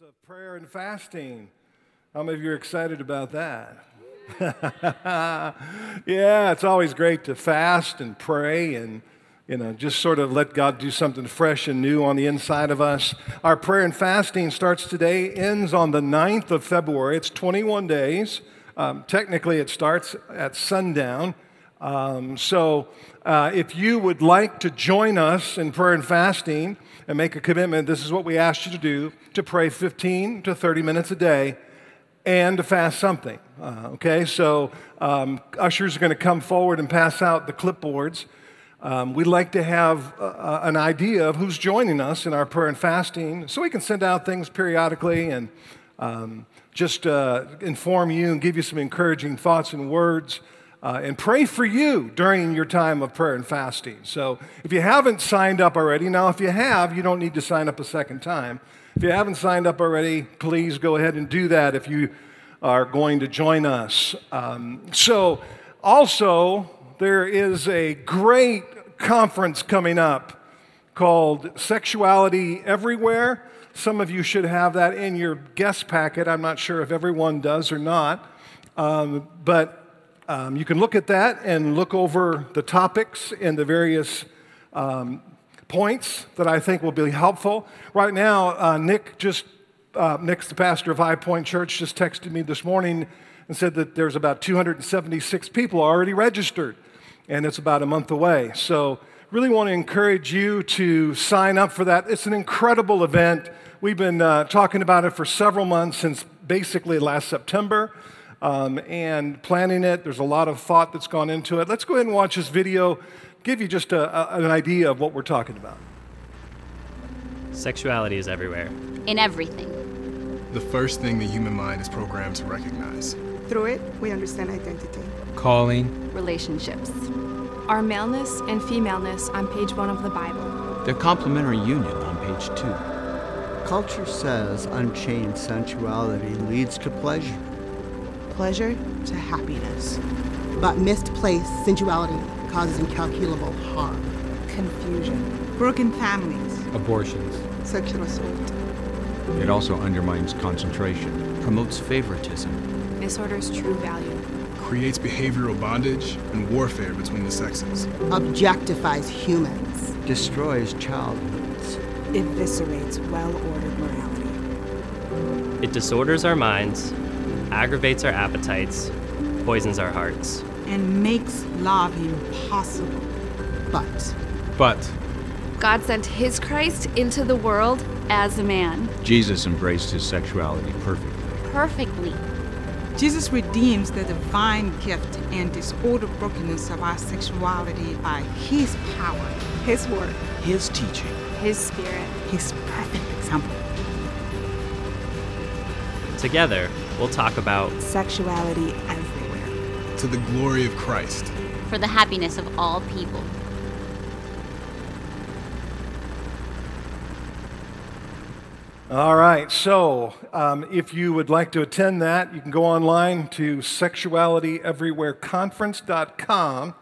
of prayer and fasting. How many of you are excited about that? yeah, it's always great to fast and pray and you know just sort of let God do something fresh and new on the inside of us. Our prayer and fasting starts today, ends on the 9th of February. It's 21 days. Um, technically, it starts at sundown. Um, so, uh, if you would like to join us in prayer and fasting and make a commitment, this is what we ask you to do to pray 15 to 30 minutes a day and to fast something. Uh, okay, so um, ushers are going to come forward and pass out the clipboards. Um, we'd like to have uh, uh, an idea of who's joining us in our prayer and fasting so we can send out things periodically and um, just uh, inform you and give you some encouraging thoughts and words uh, and pray for you during your time of prayer and fasting. So if you haven't signed up already, now if you have, you don't need to sign up a second time. If you haven't signed up already, please go ahead and do that if you are going to join us. Um, so, also, there is a great conference coming up called Sexuality Everywhere. Some of you should have that in your guest packet. I'm not sure if everyone does or not. Um, but um, you can look at that and look over the topics and the various um, points that I think will be helpful. Right now, uh, Nick just, uh, Nick's the pastor of High Point Church, just texted me this morning and said that there's about 276 people already registered, and it's about a month away. So, really want to encourage you to sign up for that. It's an incredible event. We've been uh, talking about it for several months since basically last September um, and planning it. There's a lot of thought that's gone into it. Let's go ahead and watch this video, give you just a, a, an idea of what we're talking about. Sexuality is everywhere. In everything. The first thing the human mind is programmed to recognize. Through it, we understand identity, calling, relationships, our maleness and femaleness on page one of the Bible, their complementary union on page two. Culture says unchained sensuality leads to pleasure pleasure to happiness. But misplaced sensuality causes incalculable harm, confusion, broken families, abortions, sexual assault. It also undermines concentration, promotes favoritism, disorders true value, creates behavioral bondage and warfare between the sexes, objectifies humans, destroys childhoods, eviscerates well ordered morality. It disorders our minds aggravates our appetites, poisons our hearts, and makes love impossible. But, but, God sent His Christ into the world as a man. Jesus embraced his sexuality perfectly. Perfectly. Jesus redeems the divine gift and disordered brokenness of our sexuality by His power, His word, His teaching, His spirit, His perfect example. Together, we'll talk about sexuality everywhere. To the glory of Christ. For the happiness of all people. All right, so um, if you would like to attend that, you can go online to sexualityeverywhereconference.com,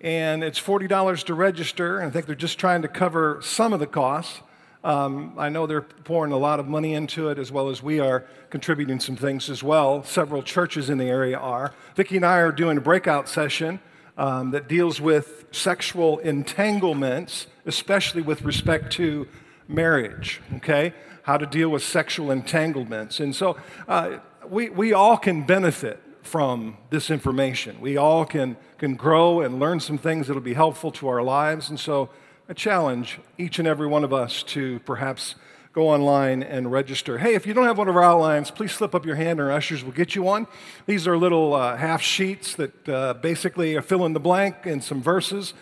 and it's $40 to register, and I think they're just trying to cover some of the costs. Um, I know they're pouring a lot of money into it, as well as we are contributing some things as well. Several churches in the area are. Vicki and I are doing a breakout session um, that deals with sexual entanglements, especially with respect to marriage, okay? How to deal with sexual entanglements. And so uh, we, we all can benefit from this information. We all can, can grow and learn some things that'll be helpful to our lives. And so I challenge each and every one of us to perhaps go online and register. Hey, if you don't have one of our outlines, please slip up your hand, and our ushers will get you one. These are little uh, half sheets that uh, basically are fill in the blank and some verses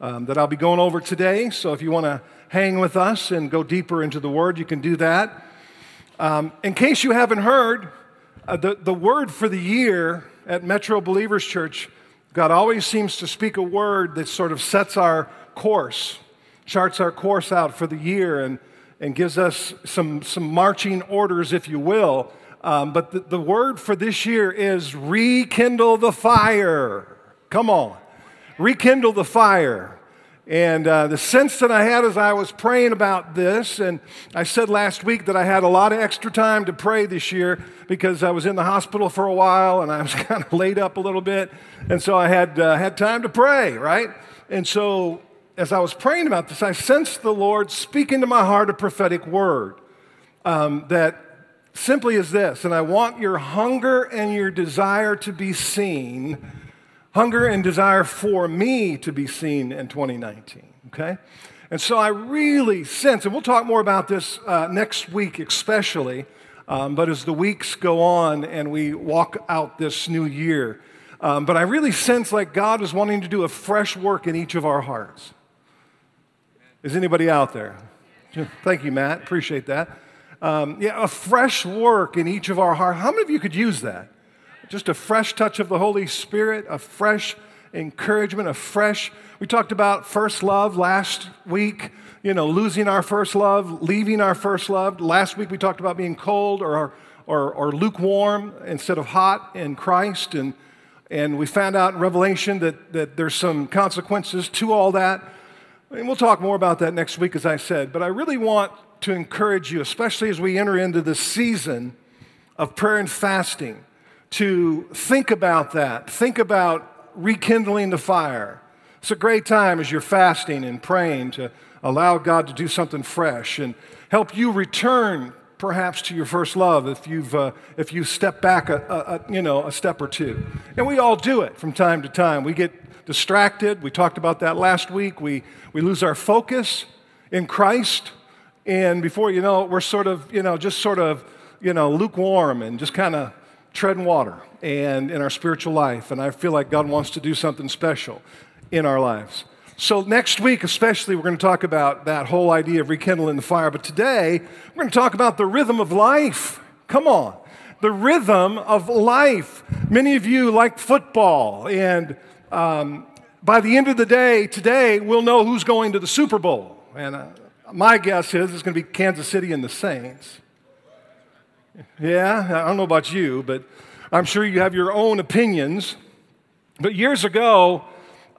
um, that I'll be going over today. So if you want to hang with us and go deeper into the Word, you can do that. Um, in case you haven't heard, uh, the, the word for the year at Metro Believers Church, God always seems to speak a word that sort of sets our course charts our course out for the year and, and gives us some, some marching orders, if you will. Um, but the, the word for this year is rekindle the fire. Come on, rekindle the fire. And uh, the sense that I had as I was praying about this, and I said last week that I had a lot of extra time to pray this year because I was in the hospital for a while and I was kind of laid up a little bit. And so I had, uh, had time to pray, right? And so as I was praying about this, I sensed the Lord speaking to my heart a prophetic word um, that simply is this, and I want your hunger and your desire to be seen hunger and desire for me to be seen in 2019, okay? And so I really sense, and we'll talk more about this uh, next week especially, um, but as the weeks go on and we walk out this new year, um, but I really sense like God is wanting to do a fresh work in each of our hearts. Is anybody out there? Thank you, Matt. Appreciate that. Um, yeah, a fresh work in each of our hearts. How many of you could use that? just a fresh touch of the Holy Spirit, a fresh encouragement, a fresh. We talked about first love last week, you know, losing our first love, leaving our first love. Last week we talked about being cold or, or, or lukewarm instead of hot in Christ. And, and we found out in Revelation that, that there's some consequences to all that. And we'll talk more about that next week, as I said. But I really want to encourage you, especially as we enter into this season of prayer and fasting to think about that. Think about rekindling the fire. It's a great time as you're fasting and praying to allow God to do something fresh and help you return perhaps to your first love if you've uh, if you step back a, a, a, you know a step or two. And we all do it from time to time. We get distracted. We talked about that last week. We we lose our focus in christ. And before you know it we're sort of you know just sort of you know lukewarm and just kind of treading water and in our spiritual life. And I feel like God wants to do something special in our lives. So, next week, especially, we're going to talk about that whole idea of rekindling the fire. But today, we're going to talk about the rhythm of life. Come on. The rhythm of life. Many of you like football, and um, by the end of the day, today, we'll know who's going to the Super Bowl. And uh, my guess is it's going to be Kansas City and the Saints. Yeah, I don't know about you, but I'm sure you have your own opinions. But years ago,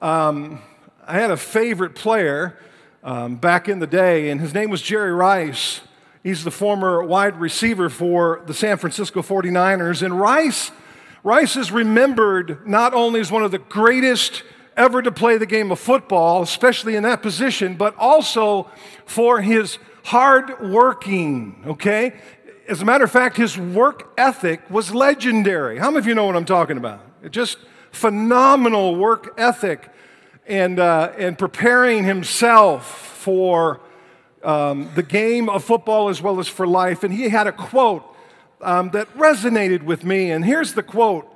um, I had a favorite player um, back in the day, and his name was Jerry Rice. He's the former wide receiver for the San Francisco 49ers. And Rice, Rice is remembered not only as one of the greatest ever to play the game of football, especially in that position, but also for his hard working, okay? As a matter of fact, his work ethic was legendary. How many of you know what I'm talking about? Just phenomenal work ethic and, uh, and preparing himself for um, the game of football as well as for life. And he had a quote um, that resonated with me. And here's the quote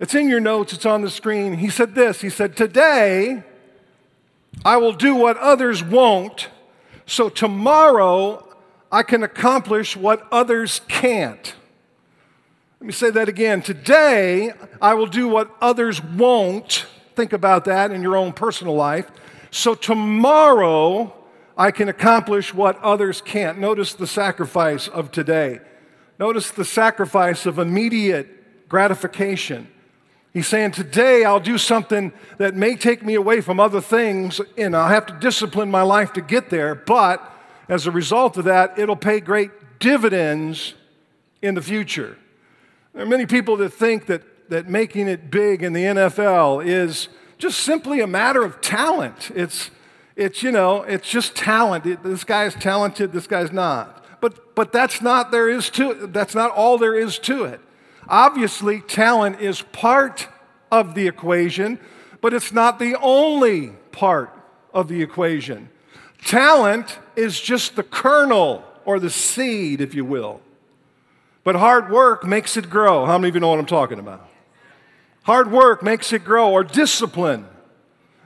it's in your notes, it's on the screen. He said this He said, Today I will do what others won't, so tomorrow I can accomplish what others can't. Let me say that again. Today, I will do what others won't. Think about that in your own personal life. So tomorrow, I can accomplish what others can't. Notice the sacrifice of today. Notice the sacrifice of immediate gratification. He's saying, Today I'll do something that may take me away from other things, and I'll have to discipline my life to get there, but as a result of that, it'll pay great dividends in the future. There are many people that think that, that making it big in the NFL is just simply a matter of talent. It's, it's you know, it's just talent. It, this guy's talented, this guy's not. But, but that's not there is to that's not all there is to it. Obviously, talent is part of the equation, but it's not the only part of the equation. Talent is just the kernel or the seed, if you will. But hard work makes it grow. How many of you know what I'm talking about? Hard work makes it grow, or discipline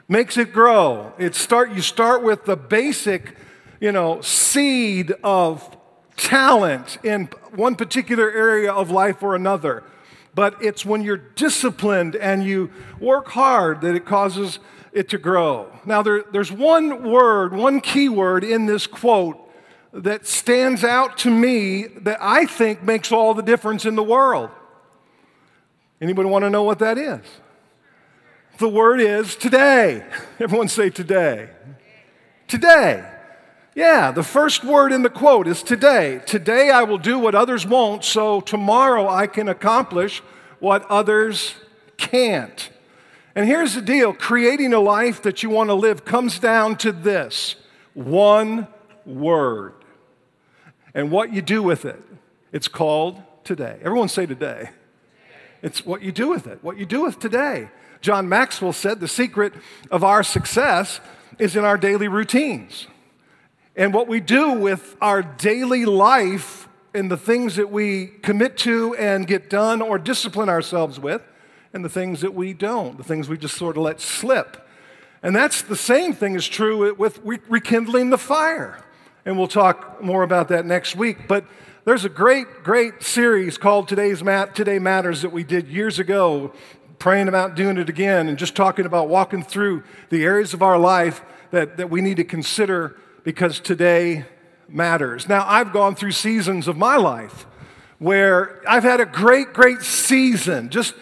makes it grow. It start, you start with the basic, you know, seed of talent in one particular area of life or another. But it's when you're disciplined and you work hard that it causes it to grow. Now, there, there's one word, one key word in this quote that stands out to me that I think makes all the difference in the world. Anybody want to know what that is? The word is today. Everyone say today. Today. Yeah, the first word in the quote is today. Today I will do what others won't, so tomorrow I can accomplish what others can't. And here's the deal creating a life that you want to live comes down to this one word. And what you do with it, it's called today. Everyone say today. It's what you do with it, what you do with today. John Maxwell said the secret of our success is in our daily routines. And what we do with our daily life and the things that we commit to and get done or discipline ourselves with, and the things that we don't, the things we just sort of let slip. And that's the same thing is true with rekindling the fire. And we'll talk more about that next week. But there's a great, great series called Today's Mat- Today Matters that we did years ago, praying about doing it again and just talking about walking through the areas of our life that, that we need to consider because today matters. Now, I've gone through seasons of my life where I've had a great, great season, just,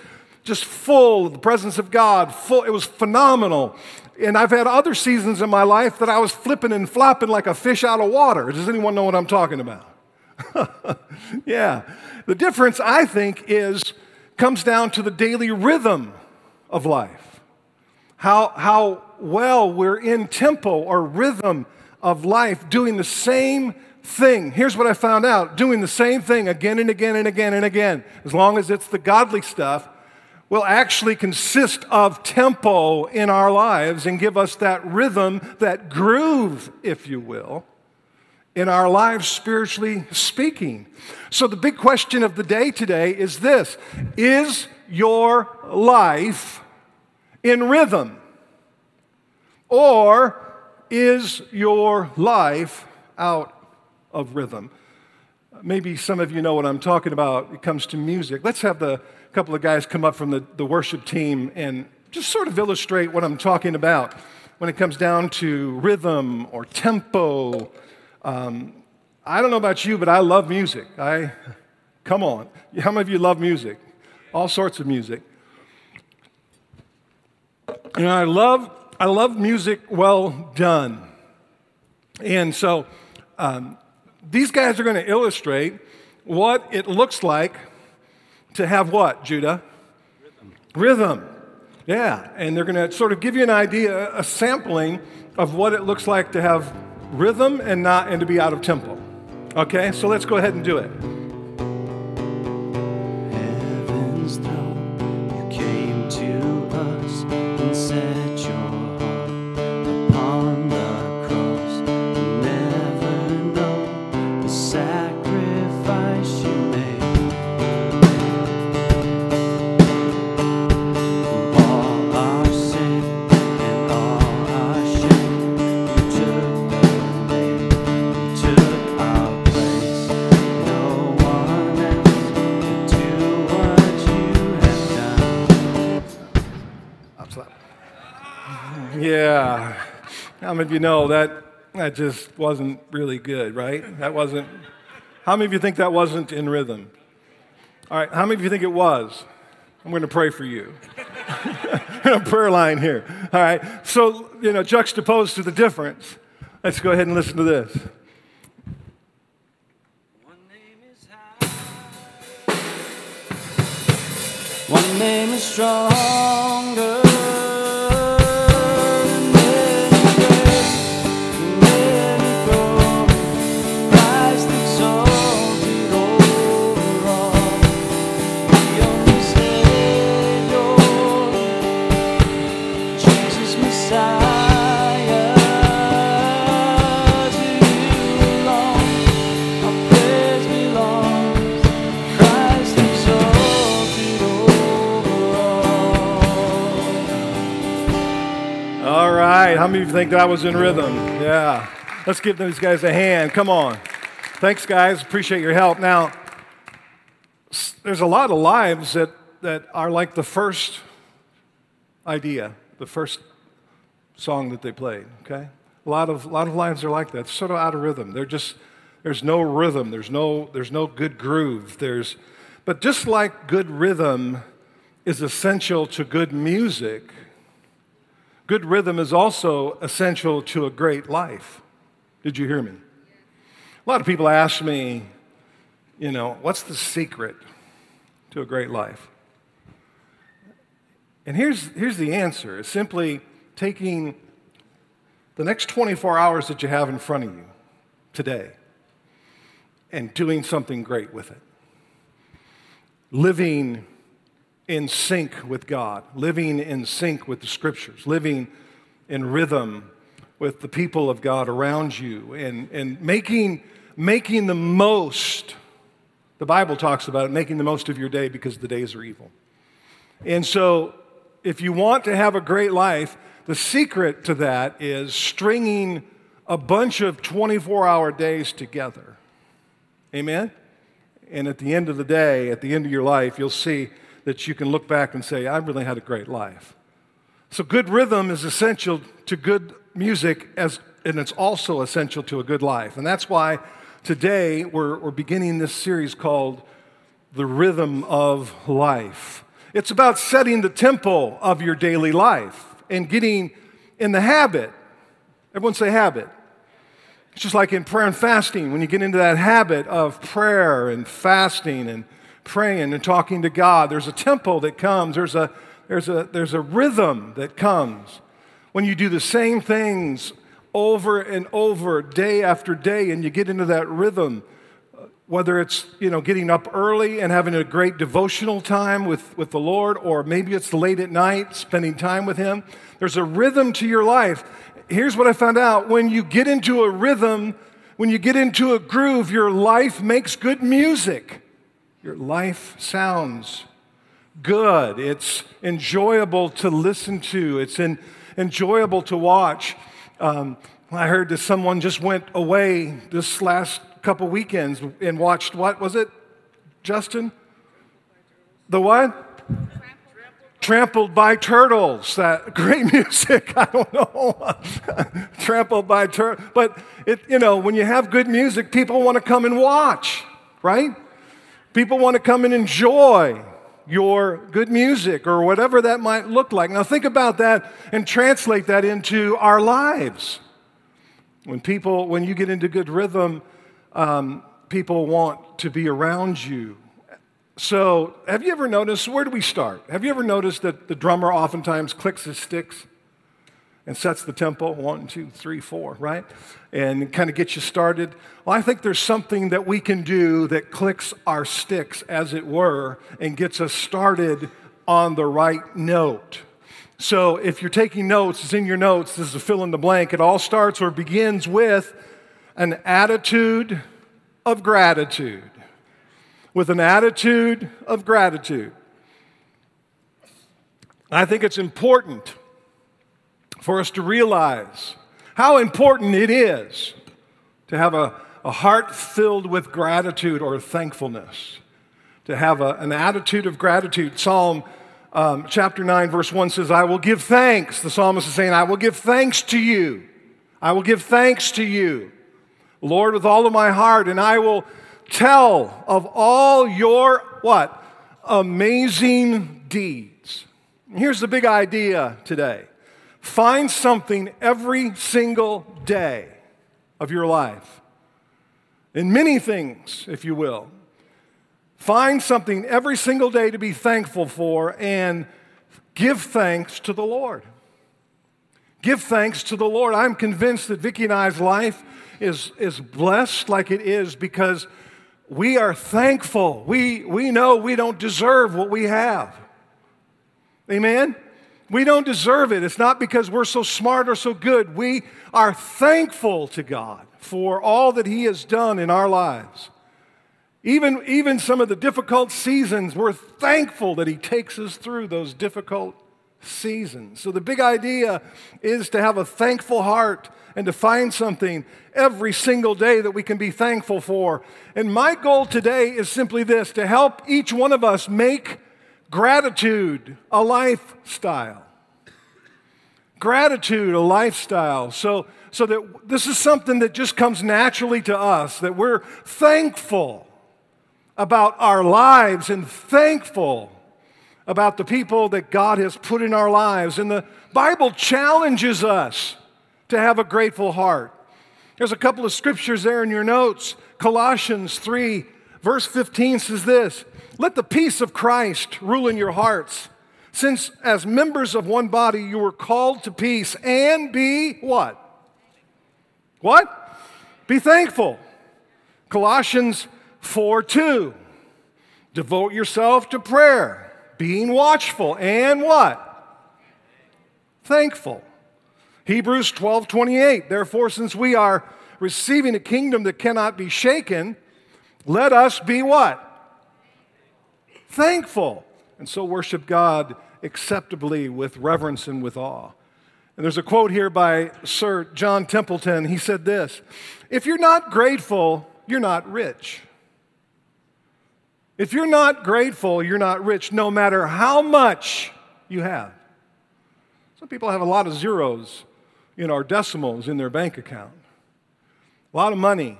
just full of the presence of God. Full, it was phenomenal. And I've had other seasons in my life that I was flipping and flopping like a fish out of water. Does anyone know what I'm talking about? yeah. The difference, I think, is comes down to the daily rhythm of life. How, how well we're in tempo or rhythm of life doing the same thing. Here's what I found out doing the same thing again and again and again and again, as long as it's the godly stuff, will actually consist of tempo in our lives and give us that rhythm, that groove, if you will, in our lives, spiritually speaking. So, the big question of the day today is this Is your life in rhythm? Or is your life out of rhythm? Maybe some of you know what I'm talking about. It comes to music. Let's have the couple of guys come up from the, the worship team and just sort of illustrate what I'm talking about when it comes down to rhythm or tempo. Um, I don't know about you, but I love music. I come on. How many of you love music? All sorts of music. Know, I love I love music well done. And so um, these guys are going to illustrate what it looks like to have what, Judah? Rhythm. Rhythm. Yeah. And they're going to sort of give you an idea, a sampling of what it looks like to have rhythm and not and to be out of tempo. Okay? So let's go ahead and do it. How many of you know that that just wasn't really good, right? That wasn't. How many of you think that wasn't in rhythm? All right, how many of you think it was? I'm going to pray for you. a prayer line here. All right, so, you know, juxtaposed to the difference, let's go ahead and listen to this. One name is high, one name is stronger. How many of you think that was in rhythm? Yeah. Let's give these guys a hand. Come on. Thanks, guys. Appreciate your help. Now, there's a lot of lives that, that are like the first idea, the first song that they played, okay? A lot of, a lot of lives are like that. It's sort of out of rhythm. They're just, there's no rhythm. There's no, there's no good groove. There's, but just like good rhythm is essential to good music, good rhythm is also essential to a great life. Did you hear me? A lot of people ask me, you know, what's the secret to a great life? And here's, here's the answer it's simply taking the next 24 hours that you have in front of you today and doing something great with it. Living in sync with God, living in sync with the scriptures, living in rhythm with the people of God around you, and, and making, making the most, the Bible talks about it, making the most of your day because the days are evil. And so, if you want to have a great life, the secret to that is stringing a bunch of 24 hour days together. Amen? And at the end of the day, at the end of your life, you'll see that you can look back and say, I really had a great life. So, good rhythm is essential to good music, as, and it's also essential to a good life. And that's why today we're, we're beginning this series called The Rhythm of Life. It's about setting the tempo of your daily life and getting in the habit. Everyone say habit. It's just like in prayer and fasting, when you get into that habit of prayer and fasting and praying and talking to God. There's a tempo that comes, there's a, there's a, there's a rhythm that comes when you do the same things over and over, day after day, and you get into that rhythm. Whether it's you know getting up early and having a great devotional time with, with the Lord, or maybe it's late at night spending time with Him, there's a rhythm to your life. Here's what I found out when you get into a rhythm, when you get into a groove, your life makes good music. Your life sounds good. It's enjoyable to listen to. It's enjoyable to watch. Um, I heard that someone just went away this last couple weekends and watched what was it, Justin? The what? Trampled by turtles. That great music. I don't know. Trampled by turtles. But it, you know, when you have good music, people want to come and watch, right? People want to come and enjoy your good music or whatever that might look like. Now, think about that and translate that into our lives. When people, when you get into good rhythm, um, people want to be around you. So, have you ever noticed, where do we start? Have you ever noticed that the drummer oftentimes clicks his sticks? And sets the tempo one, two, three, four, right? And kind of gets you started. Well, I think there's something that we can do that clicks our sticks, as it were, and gets us started on the right note. So if you're taking notes, it's in your notes. This is a fill in the blank. It all starts or begins with an attitude of gratitude. With an attitude of gratitude. I think it's important for us to realize how important it is to have a, a heart filled with gratitude or thankfulness, to have a, an attitude of gratitude. Psalm um, chapter 9, verse 1 says, I will give thanks. The psalmist is saying, I will give thanks to you. I will give thanks to you, Lord, with all of my heart, and I will tell of all your what? Amazing deeds. Here's the big idea today Find something every single day of your life. In many things, if you will. Find something every single day to be thankful for and give thanks to the Lord. Give thanks to the Lord. I'm convinced that Vicki and I's life is, is blessed like it is because we are thankful. We, we know we don't deserve what we have. Amen? We don't deserve it. It's not because we're so smart or so good. We are thankful to God for all that He has done in our lives. Even, even some of the difficult seasons, we're thankful that He takes us through those difficult seasons. So, the big idea is to have a thankful heart and to find something every single day that we can be thankful for. And my goal today is simply this to help each one of us make Gratitude, a lifestyle. Gratitude, a lifestyle. So, so that this is something that just comes naturally to us, that we're thankful about our lives and thankful about the people that God has put in our lives. And the Bible challenges us to have a grateful heart. There's a couple of scriptures there in your notes. Colossians 3, verse 15 says this Let the peace of Christ rule in your hearts, since as members of one body you were called to peace and be what? What? Be thankful. Colossians 4 2. Devote yourself to prayer, being watchful, and what? Thankful. Hebrews 12 28. Therefore, since we are receiving a kingdom that cannot be shaken, let us be what? Thankful. And so worship God acceptably with reverence and with awe. And there's a quote here by Sir John Templeton. He said this If you're not grateful, you're not rich. If you're not grateful, you're not rich, no matter how much you have. Some people have a lot of zeros, in our decimals in their bank account, a lot of money,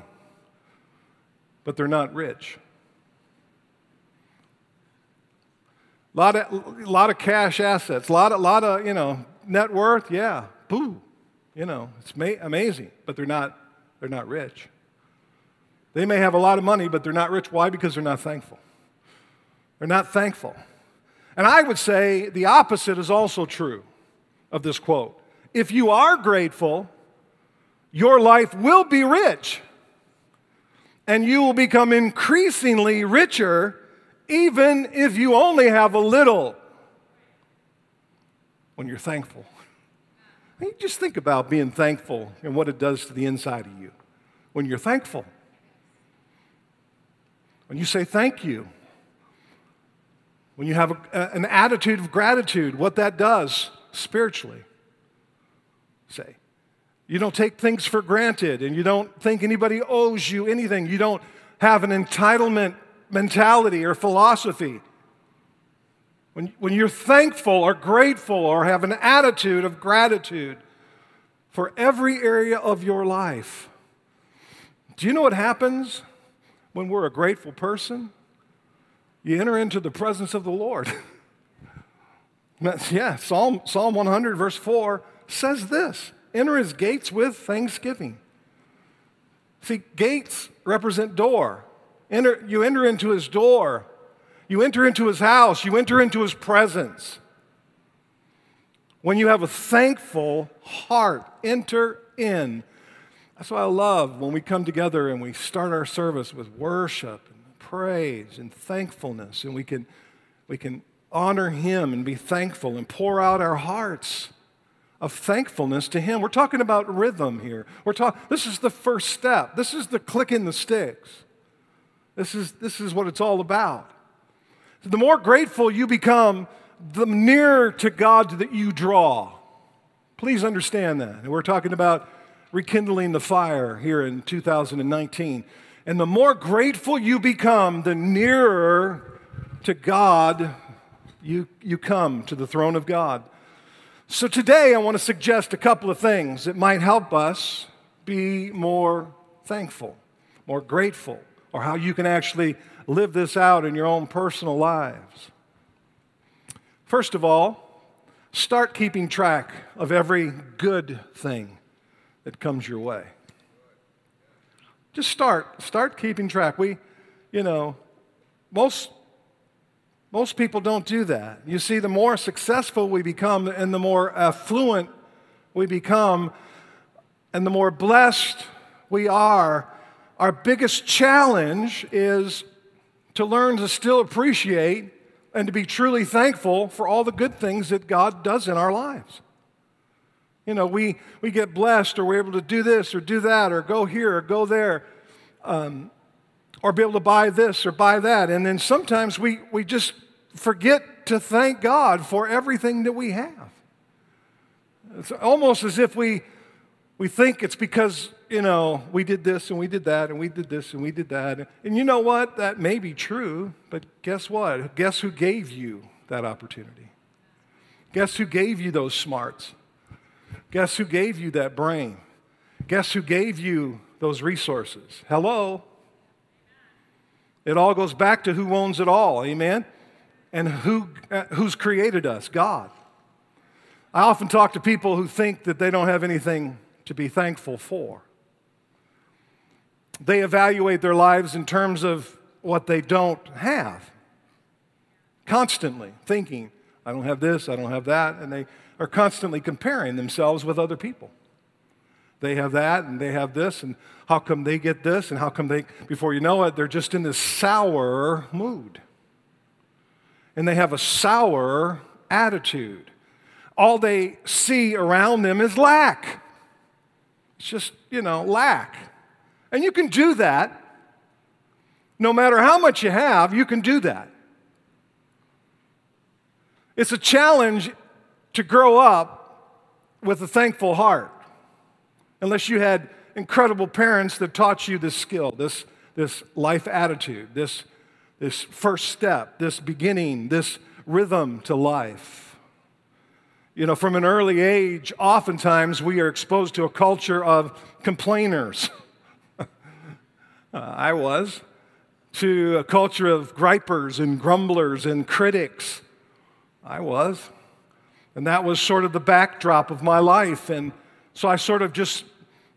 but they're not rich. A lot of, lot of cash assets, a lot of, lot of, you know, net worth, yeah, boo. You know, it's ma- amazing, but they're not, they're not rich. They may have a lot of money, but they're not rich. Why? Because they're not thankful. They're not thankful. And I would say the opposite is also true of this quote. If you are grateful, your life will be rich, and you will become increasingly richer even if you only have a little when you're thankful. I mean, just think about being thankful and what it does to the inside of you when you're thankful. When you say thank you, when you have a, an attitude of gratitude, what that does spiritually. Say, you don't take things for granted and you don't think anybody owes you anything. You don't have an entitlement mentality or philosophy. When, when you're thankful or grateful or have an attitude of gratitude for every area of your life, do you know what happens when we're a grateful person? You enter into the presence of the Lord. yeah, Psalm, Psalm 100, verse 4 says this enter his gates with thanksgiving. See, gates represent door. Enter, you enter into his door you enter into his house, you enter into his presence. When you have a thankful heart, enter in. That's why I love when we come together and we start our service with worship and praise and thankfulness, and we can, we can honor him and be thankful and pour out our hearts of thankfulness to him. We're talking about rhythm here. We're talking this is the first step. This is the clicking the sticks. This is this is what it's all about. The more grateful you become, the nearer to God that you draw. Please understand that. And we're talking about rekindling the fire here in 2019. And the more grateful you become, the nearer to God you, you come, to the throne of God. So today I want to suggest a couple of things that might help us be more thankful, more grateful, or how you can actually live this out in your own personal lives. First of all, start keeping track of every good thing that comes your way. Just start, start keeping track. We, you know, most most people don't do that. You see, the more successful we become and the more affluent we become and the more blessed we are, our biggest challenge is to learn to still appreciate and to be truly thankful for all the good things that God does in our lives. You know, we, we get blessed or we're able to do this or do that or go here or go there um, or be able to buy this or buy that. And then sometimes we, we just forget to thank God for everything that we have. It's almost as if we, we think it's because you know, we did this and we did that and we did this and we did that. And you know what? That may be true, but guess what? Guess who gave you that opportunity? Guess who gave you those smarts? Guess who gave you that brain? Guess who gave you those resources? Hello? It all goes back to who owns it all. Amen? And who, uh, who's created us? God. I often talk to people who think that they don't have anything to be thankful for. They evaluate their lives in terms of what they don't have, constantly thinking, I don't have this, I don't have that, and they are constantly comparing themselves with other people. They have that and they have this, and how come they get this, and how come they, before you know it, they're just in this sour mood. And they have a sour attitude. All they see around them is lack. It's just, you know, lack. And you can do that. No matter how much you have, you can do that. It's a challenge to grow up with a thankful heart, unless you had incredible parents that taught you this skill, this, this life attitude, this, this first step, this beginning, this rhythm to life. You know, from an early age, oftentimes we are exposed to a culture of complainers. uh, I was. To a culture of gripers and grumblers and critics. I was. And that was sort of the backdrop of my life. And so I sort of just,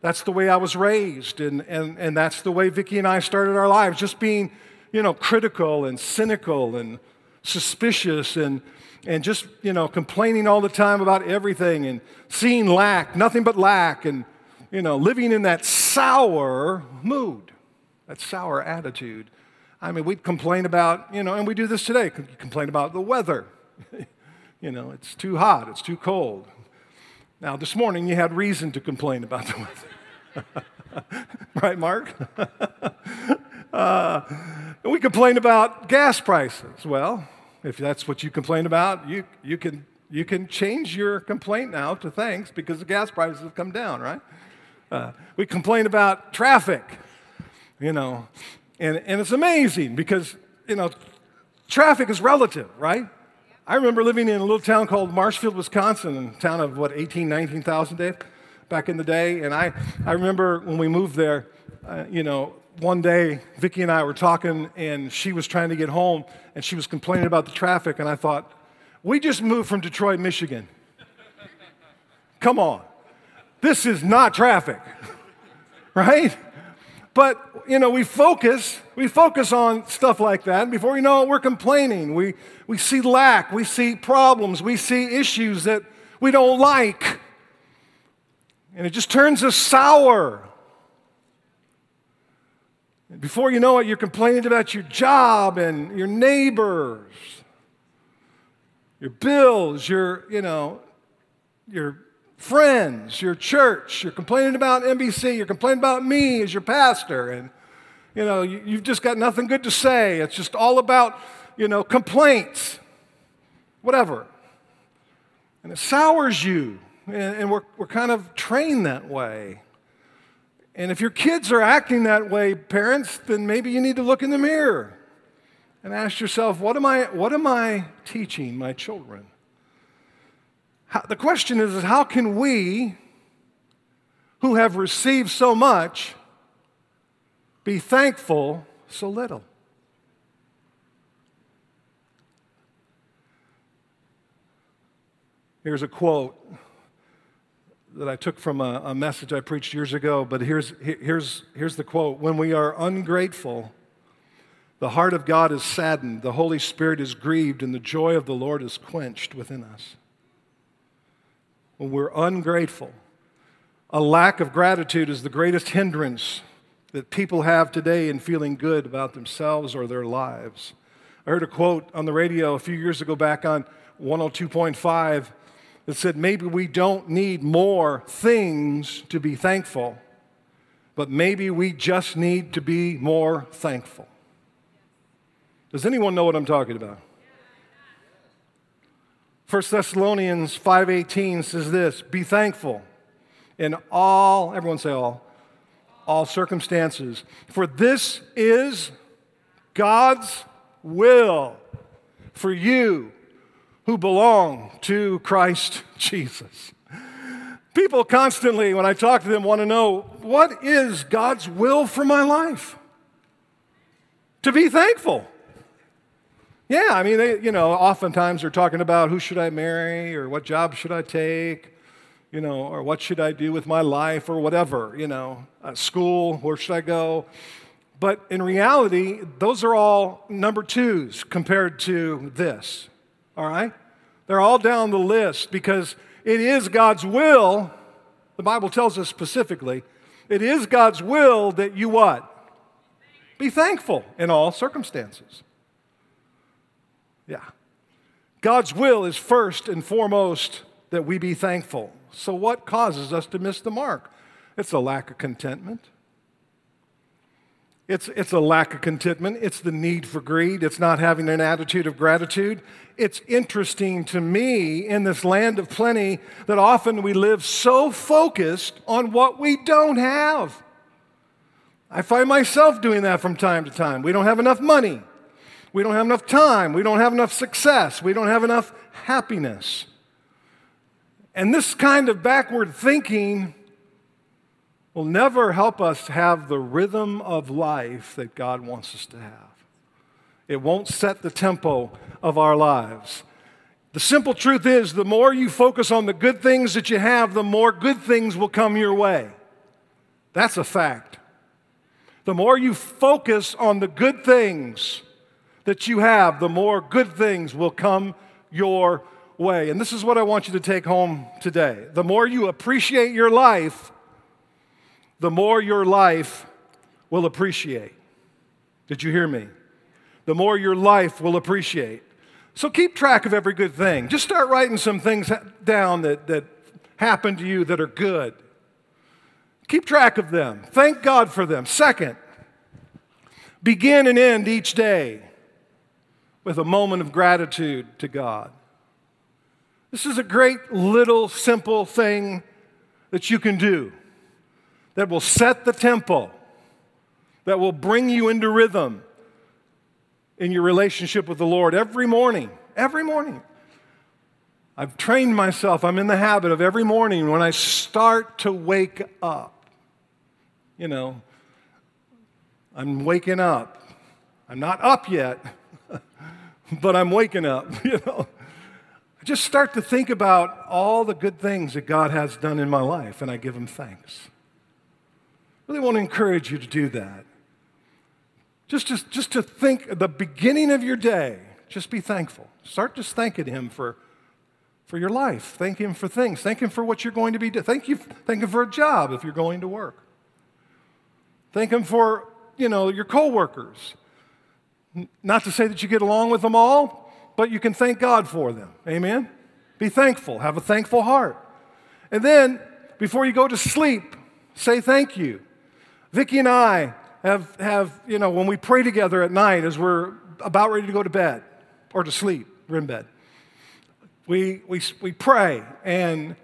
that's the way I was raised. And, and, and that's the way Vicki and I started our lives, just being, you know, critical and cynical and suspicious and, and just, you know, complaining all the time about everything and seeing lack, nothing but lack, and, you know, living in that sour mood, that sour attitude. I mean, we'd complain about, you know, and we do this today, complain about the weather. you know, it's too hot, it's too cold. Now, this morning you had reason to complain about the weather. right, Mark? uh, we complain about gas prices. Well, if that's what you complain about, you, you, can, you can change your complaint now to thanks because the gas prices have come down, right? Uh, we complain about traffic, you know, and, and it's amazing because, you know, traffic is relative, right? I remember living in a little town called Marshfield, Wisconsin, a town of what, 18, 19,000, Dave, back in the day. And I, I remember when we moved there, uh, you know, one day Vicki and I were talking, and she was trying to get home, and she was complaining about the traffic. And I thought, we just moved from Detroit, Michigan. Come on. This is not traffic, right? But, you know, we focus, we focus on stuff like that. And before you know it, we're complaining. We, we see lack, we see problems, we see issues that we don't like. And it just turns us sour. And before you know it, you're complaining about your job and your neighbors, your bills, your, you know, your friends, your church, you're complaining about MBC, you're complaining about me as your pastor, and you know, you, have just got nothing good to say. It's just all about, you know, complaints, whatever. And it sours you, and, we're, we're kind of trained that way. And if your kids are acting that way, parents, then maybe you need to look in the mirror and ask yourself, what am I, what am I teaching my children? How, the question is, is how can we, who have received so much, be thankful so little? Here's a quote that I took from a, a, message I preached years ago, but here's, here's, here's the quote When we are ungrateful, the heart of God is saddened, the Holy Spirit is grieved, and the joy of the Lord is quenched within us when we're ungrateful. A lack of gratitude is the greatest hindrance that people have today in feeling good about themselves or their lives. I heard a quote on the radio a few years ago back on 102.5 that said, Maybe we don't need more things to be thankful, but maybe we just need to be more thankful. Does anyone know what I'm talking about? 1 Thessalonians 5:18 says this, "Be thankful in all, everyone say all, all circumstances, for this is God's will for you who belong to Christ Jesus." People constantly, when I talk to them, want to know what is God's will for my life? To be thankful. Yeah, I mean, they, you know, oftentimes they're talking about who should I marry or what job should I take, you know, or what should I do with my life or whatever, you know, uh, school, where should I go? But in reality, those are all number twos compared to this, all right? They're all down the list because it is God's will, the Bible tells us specifically, it is God's will that you what? Be thankful in all circumstances. Yeah. God's will is first and foremost that we be thankful. So, what causes us to miss the mark? It's a lack of contentment. It's, it's a lack of contentment. It's the need for greed. It's not having an attitude of gratitude. It's interesting to me in this land of plenty that often we live so focused on what we don't have. I find myself doing that from time to time. We don't have enough money. We don't have enough time. We don't have enough success. We don't have enough happiness. And this kind of backward thinking will never help us have the rhythm of life that God wants us to have. It won't set the tempo of our lives. The simple truth is the more you focus on the good things that you have, the more good things will come your way. That's a fact. The more you focus on the good things that you have, the more good things will come your way. And this is what I want you to take home today. The more you appreciate your life, the more your life will appreciate. Did you hear me? The more your life will appreciate. So keep track of every good thing. Just start writing some things down that, that happen to you that are good. Keep track of them. Thank God for them. Second, begin and end each day with a moment of gratitude to God. This is a great little simple thing that you can do that will set the tempo, that will bring you into rhythm in your relationship with the Lord every morning. Every morning. I've trained myself, I'm in the habit of every morning when I start to wake up, you know, I'm waking up. I'm not up yet, but I'm waking up, you know. I just start to think about all the good things that God has done in my life, and I give Him thanks really want to encourage you to do that. Just, just, just to think at the beginning of your day, just be thankful. Start just thanking Him for, for your life. Thank Him for things. Thank Him for what you're going to be doing. Thank, you, thank Him for a job if you're going to work. Thank Him for, you know, your coworkers. Not to say that you get along with them all, but you can thank God for them. Amen? Be thankful. Have a thankful heart. And then, before you go to sleep, say thank you. Vicki and I have, have, you know, when we pray together at night as we're about ready to go to bed or to sleep, we're in bed, we, we, we pray and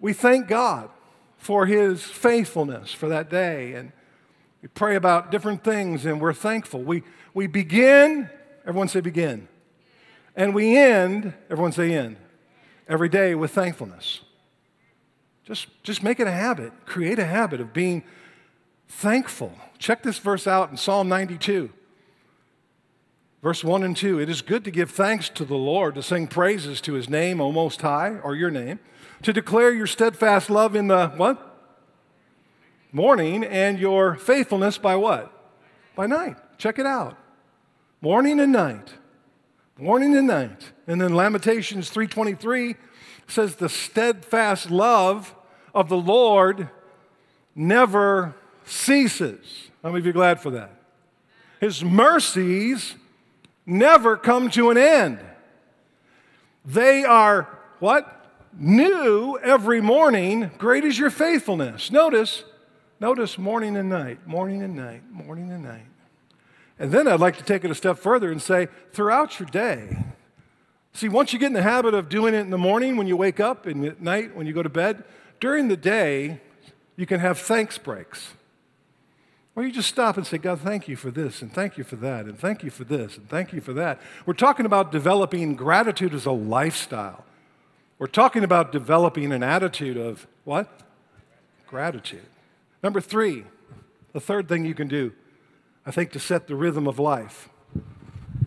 we thank God for his faithfulness for that day. And we pray about different things and we're thankful. We, we begin, everyone say begin. And we end, everyone say end, every day with thankfulness. Just, just make it a habit. Create a habit of being thankful. Check this verse out in Psalm 92. Verse 1 and 2 It is good to give thanks to the Lord, to sing praises to his name, O Most High, or your name, to declare your steadfast love in the what? Morning, and your faithfulness by what? By night. Check it out. Morning and night. Morning and night. And then Lamentations 3:23 says the steadfast love of the Lord never ceases. How many of you glad for that? His mercies never come to an end. They are what? New every morning. Great is your faithfulness. Notice, notice morning and night, morning and night, morning and night. And then I'd like to take it a step further and say, throughout your day, see, once you get in the habit of doing it in the morning when you wake up and at night when you go to bed, during the day, you can have thanks breaks. Or you just stop and say, God, thank you for this, and thank you for that, and thank you for this, and thank you for that. We're talking about developing gratitude as a lifestyle. We're talking about developing an attitude of what? Gratitude. Number three, the third thing you can do, I think, to set the rhythm of life.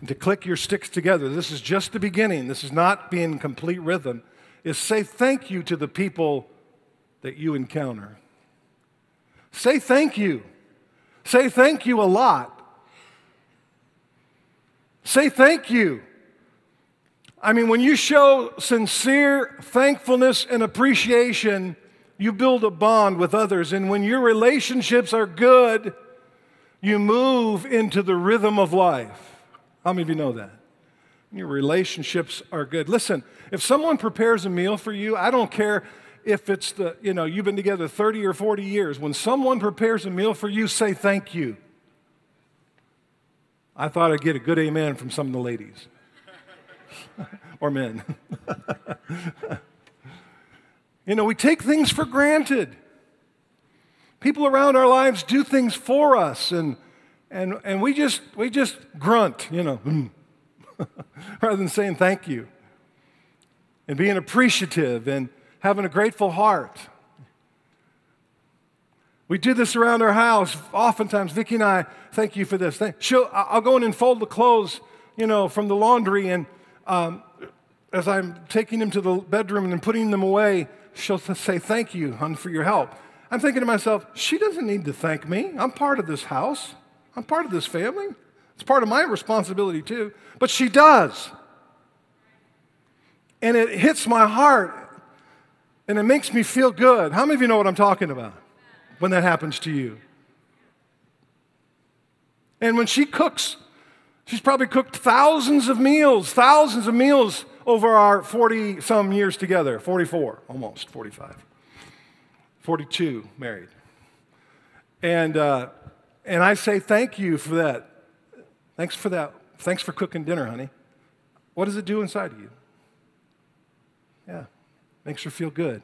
to click your sticks together, this is just the beginning, this is not being complete rhythm, is say thank you to the people that you encounter. Say thank you. Say thank you a lot. Say thank you. I mean, when you show sincere thankfulness and appreciation, you build a bond with others. And when your relationships are good, you move into the rhythm of life. How many of you know that? Your relationships are good. Listen, if someone prepares a meal for you, I don't care if it's the, you know, you've been together 30 or 40 years. When someone prepares a meal for you, say thank you. I thought I'd get a good amen from some of the ladies or men. you know, we take things for granted. People around our lives do things for us, and, and, and we, just, we just grunt, you know, rather than saying thank you and being appreciative and having a grateful heart. We do this around our house. Oftentimes, Vicki and I, thank you for this. She'll, I'll go in and fold the clothes, you know, from the laundry, and um, as I'm taking them to the bedroom and putting them away, she'll say, Thank you, hon, for your help. I'm thinking to myself, she doesn't need to thank me. I'm part of this house, I'm part of this family. It's part of my responsibility too. But she does. And it hits my heart and it makes me feel good. How many of you know what I'm talking about when that happens to you? And when she cooks, she's probably cooked thousands of meals, thousands of meals over our 40 some years together 44, almost 45, 42 married. And, uh, and I say thank you for that. Thanks for that. Thanks for cooking dinner, honey. What does it do inside of you? Yeah, makes her feel good.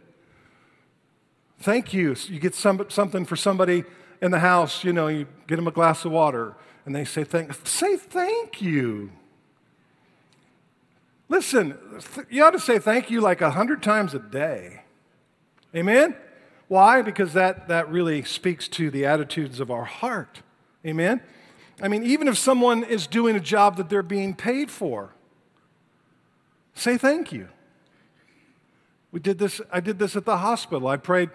Thank you. You get some, something for somebody in the house, you know, you get them a glass of water and they say thank say thank you. Listen, you ought to say thank you like a hundred times a day. Amen? Why? Because that, that really speaks to the attitudes of our heart. Amen? I mean, even if someone is doing a job that they're being paid for, say thank you. We did this, I did this at the hospital. I prayed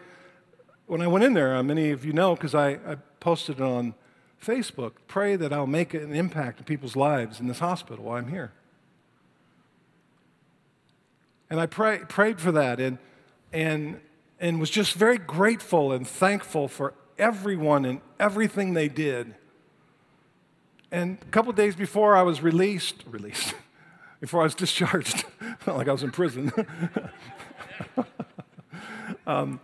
when I went in there, uh, many of you know because I, I posted it on Facebook, pray that I'll make an impact in people's lives in this hospital while I'm here. And I pray, prayed for that and, and, and was just very grateful and thankful for everyone and everything they did. And a couple days before I was released, released, before I was discharged, felt like I was in prison, um,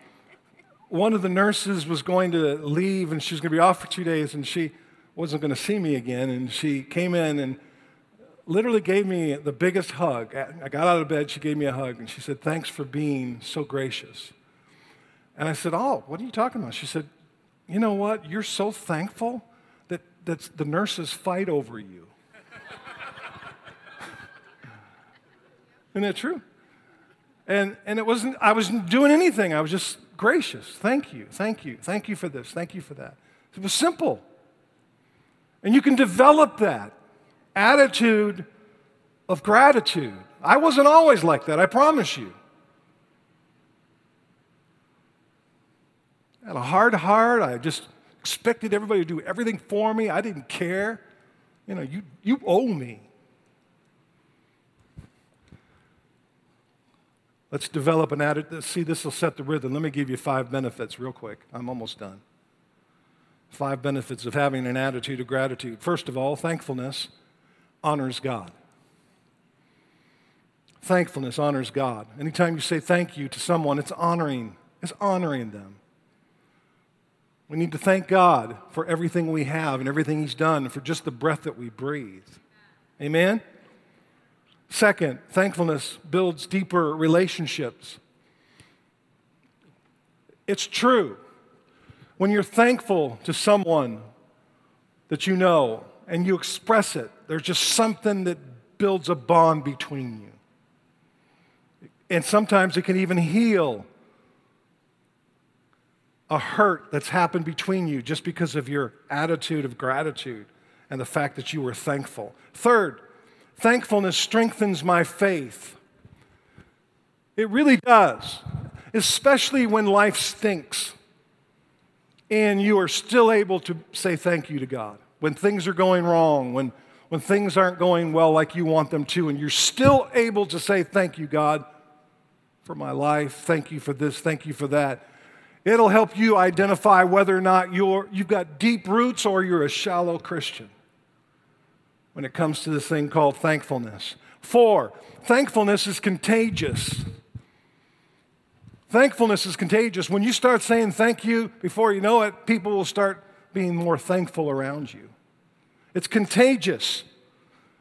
one of the nurses was going to leave and she was going to be off for two days and she wasn't going to see me again. And she came in and literally gave me the biggest hug. I got out of bed, she gave me a hug, and she said, Thanks for being so gracious. And I said, Oh, what are you talking about? She said, You know what? You're so thankful that, that the nurses fight over you. Isn't that true? And, and it wasn't, I wasn't doing anything. I was just gracious. Thank you, thank you, thank you for this, thank you for that. It was simple. And you can develop that attitude of gratitude. I wasn't always like that, I promise you. I had a hard heart. I just expected everybody to do everything for me. I didn't care. You know, you, you owe me. Let's develop an attitude. See, this will set the rhythm. Let me give you five benefits real quick. I'm almost done. Five benefits of having an attitude of gratitude. First of all, thankfulness honors God. Thankfulness honors God. Anytime you say thank you to someone, it's honoring, it's honoring them. We need to thank God for everything we have and everything He's done, for just the breath that we breathe. Amen? Second, thankfulness builds deeper relationships. It's true. When you're thankful to someone that you know and you express it, there's just something that builds a bond between you. And sometimes it can even heal a hurt that's happened between you just because of your attitude of gratitude and the fact that you were thankful. Third, Thankfulness strengthens my faith. It really does, especially when life stinks and you are still able to say thank you to God. When things are going wrong, when, when things aren't going well like you want them to, and you're still able to say thank you, God, for my life. Thank you for this. Thank you for that. It'll help you identify whether or not you're, you've got deep roots or you're a shallow Christian when it comes to this thing called thankfulness. Four, thankfulness is contagious. Thankfulness is contagious. When you start saying thank you, before you know it, people will start being more thankful around you. It's contagious.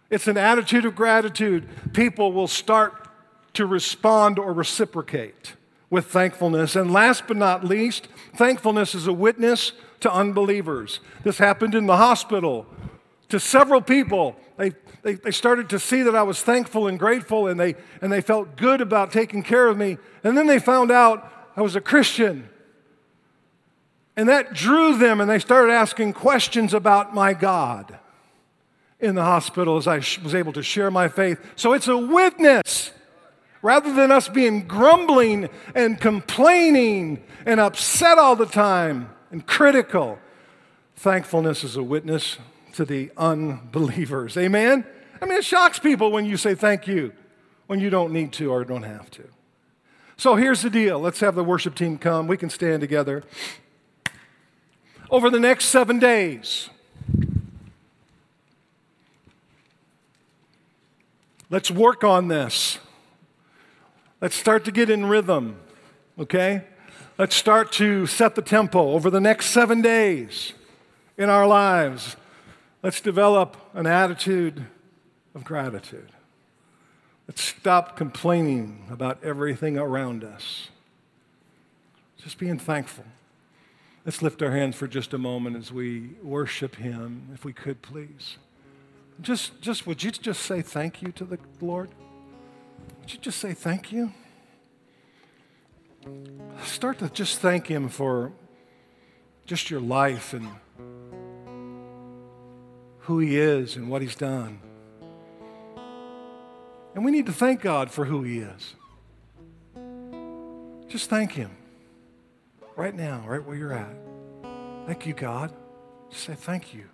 It's an attitude of gratitude. People will start to respond or reciprocate with thankfulness. And last but not least, thankfulness is a witness to unbelievers. This happened in the hospital to several people. They, they, they, started to see that I was thankful and grateful, and they, and they felt good about taking care of me. And then they found out I was a Christian. And that drew them, and they started asking questions about my God in the hospital as I was able to share my faith. So it's a witness. Rather than us being grumbling and complaining and upset all the time and critical, thankfulness is a witness to the unbelievers. Amen? I mean, it shocks people when you say thank you when you don't need to or don't have to. So here's the deal. Let's have the worship team come. We can stand together. Over the next seven days, let's work on this. Let's start to get in rhythm, okay? Let's start to set the tempo over the next seven days in our lives. Let's develop an attitude of gratitude. Let's stop complaining about everything around us. Just being thankful. Let's lift our hands for just a moment as we worship Him, if we could, please. Just, just would you just say thank you to the Lord? Would you just say thank you? Start to just thank Him for just your life and who He is and what He's done. And we need to thank God for who He is. Just thank Him right now, right where you're at. Thank you, God. Just say thank you.